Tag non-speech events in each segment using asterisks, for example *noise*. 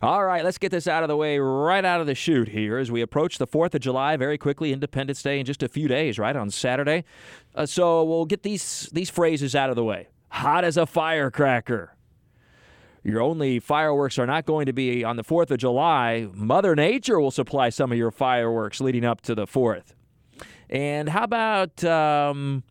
All right, let's get this out of the way right out of the chute here as we approach the 4th of July very quickly, Independence Day in just a few days, right, on Saturday. Uh, so we'll get these, these phrases out of the way. Hot as a firecracker. Your only fireworks are not going to be on the 4th of July. Mother Nature will supply some of your fireworks leading up to the 4th. And how about um,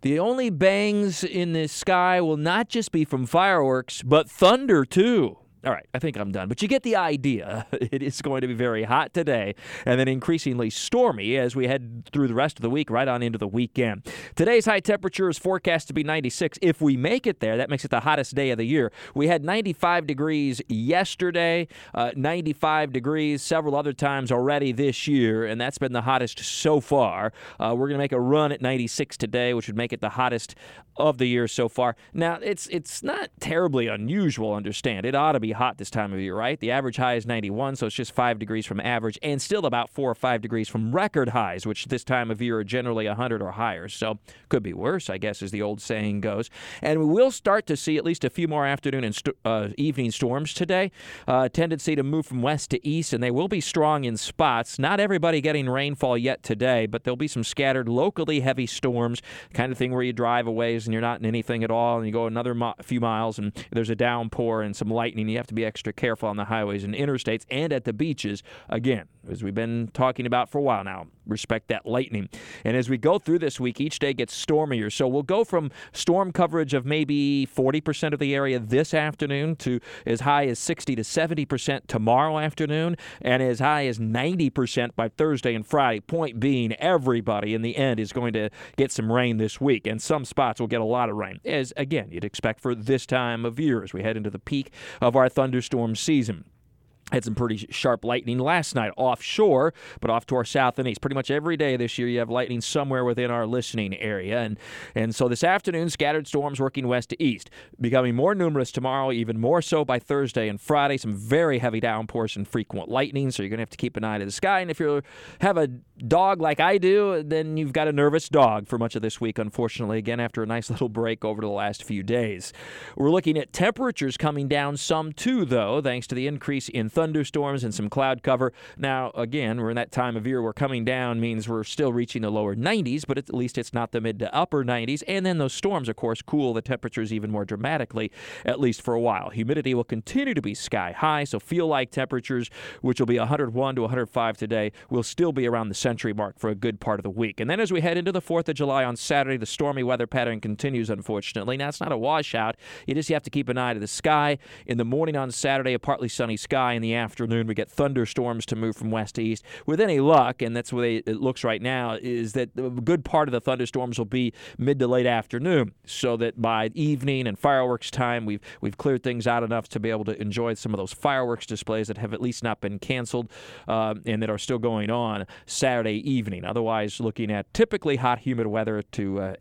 the only bangs in the sky will not just be from fireworks, but thunder too. All right, I think I'm done. But you get the idea. *laughs* It is going to be very hot today and then increasingly stormy as we head through the rest of the week, right on into the weekend. Today's high temperature is forecast to be 96. If we make it there, that makes it the hottest day of the year. We had 95 degrees yesterday, uh, 95 degrees several other times already this year, and that's been the hottest so far. Uh, we're going to make a run at 96 today, which would make it the hottest of the year so far. Now, it's it's not terribly unusual, understand. It ought to be hot this time of year, right? The average high is 91, so it's just 5 degrees from average and still about 4 or 5 degrees from record highs, which this time of year are generally 100 or higher. So, could be worse, I guess as the old saying goes. And we will start to see at least a few more afternoon and st- uh, evening storms today. Uh, tendency to move from west to east and they will be strong in spots. Not everybody getting rainfall yet today, but there'll be some scattered locally heavy storms, kind of thing where you drive a ways and you're not in anything at all and you go another few miles and there's a downpour and some lightning. You have to be extra careful on the highways and interstates and at the beaches. Again, as we've been talking about for a while now, respect that lightning. And as we go through this week, each day gets stormier. So we'll go from storm coverage of maybe 40% of the area this afternoon to as high as 60 to 70% tomorrow afternoon and as high as 90% by Thursday and Friday. Point being, everybody in the end is going to get some rain this week, and some spots will get a lot of rain, as again, you'd expect for this time of year as we head into the peak of our thunderstorm season. Had some pretty sharp lightning last night offshore, but off to our south and east. Pretty much every day this year, you have lightning somewhere within our listening area. And, and so this afternoon, scattered storms working west to east, becoming more numerous tomorrow, even more so by Thursday and Friday. Some very heavy downpours and frequent lightning, so you're going to have to keep an eye to the sky. And if you have a dog like I do, then you've got a nervous dog for much of this week, unfortunately, again, after a nice *laughs* little break over the last few days. We're looking at temperatures coming down some too, though, thanks to the increase in thunderstorms and some cloud cover. Now, again, we're in that time of year where coming down means we're still reaching the lower 90s, but at least it's not the mid to upper 90s. And then those storms, of course, cool the temperatures even more dramatically, at least for a while. Humidity will continue to be sky high, so feel like temperatures, which will be 101 to 105 today, will still be around the century mark for a good part of the week. And then as we head into the 4th of July on Saturday, the stormy weather pattern continues, unfortunately. Now, it's not a washout. You just have to keep an eye to the sky. In the morning on Saturday, a partly sunny sky. In the afternoon, we get thunderstorms to move from west to east. With any luck, and that's the way it looks right now, is that a good part of the thunderstorms will be mid to late afternoon, so that by evening and fireworks time, we've we've cleared things out enough to be able to enjoy some of those fireworks displays that have at least not been canceled uh, and that are still going on Saturday evening. Otherwise, looking at typically hot, humid weather to uh,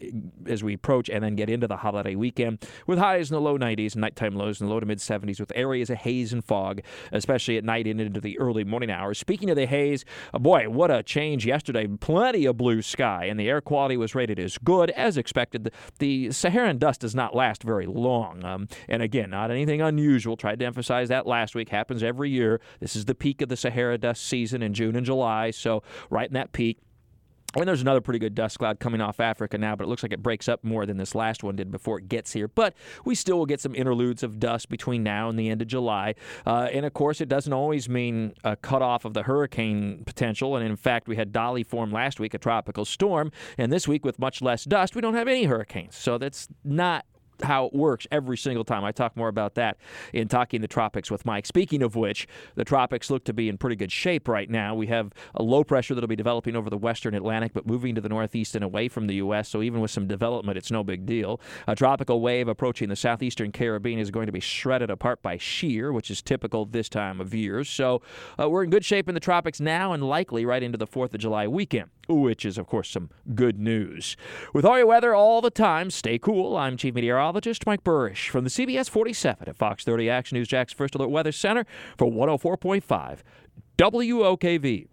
as we approach and then get into the holiday weekend with highs in the low 90s, and nighttime lows in the low to mid 70s, with areas of haze and fog, especially at night and into the early morning hours. Speaking of the haze, uh, boy, what a change yesterday! Plenty of blue sky, and the air quality was rated as good as expected. The, the Saharan dust does not last very long, um, and again, not anything unusual. Tried to emphasize that last week. Happens every year. This is the peak of the Sahara dust season in June and July, so right in that peak. And there's another pretty good dust cloud coming off Africa now, but it looks like it breaks up more than this last one did before it gets here. But we still will get some interludes of dust between now and the end of July. Uh, and of course, it doesn't always mean a cutoff of the hurricane potential. And in fact, we had Dolly form last week, a tropical storm. And this week, with much less dust, we don't have any hurricanes. So that's not how it works every single time. I talk more about that in Talking the Tropics with Mike. Speaking of which, the tropics look to be in pretty good shape right now. We have a low pressure that'll be developing over the western Atlantic, but moving to the northeast and away from the U.S., so even with some development, it's no big deal. A tropical wave approaching the southeastern Caribbean is going to be shredded apart by shear, which is typical this time of year. So uh, we're in good shape in the tropics now and likely right into the 4th of July weekend which is, of course, some good news. With all your weather all the time, stay cool. I'm Chief Meteorologist Mike Buresh from the CBS 47 at Fox 30 Action News Jax First Alert Weather Center for 104.5 WOKV.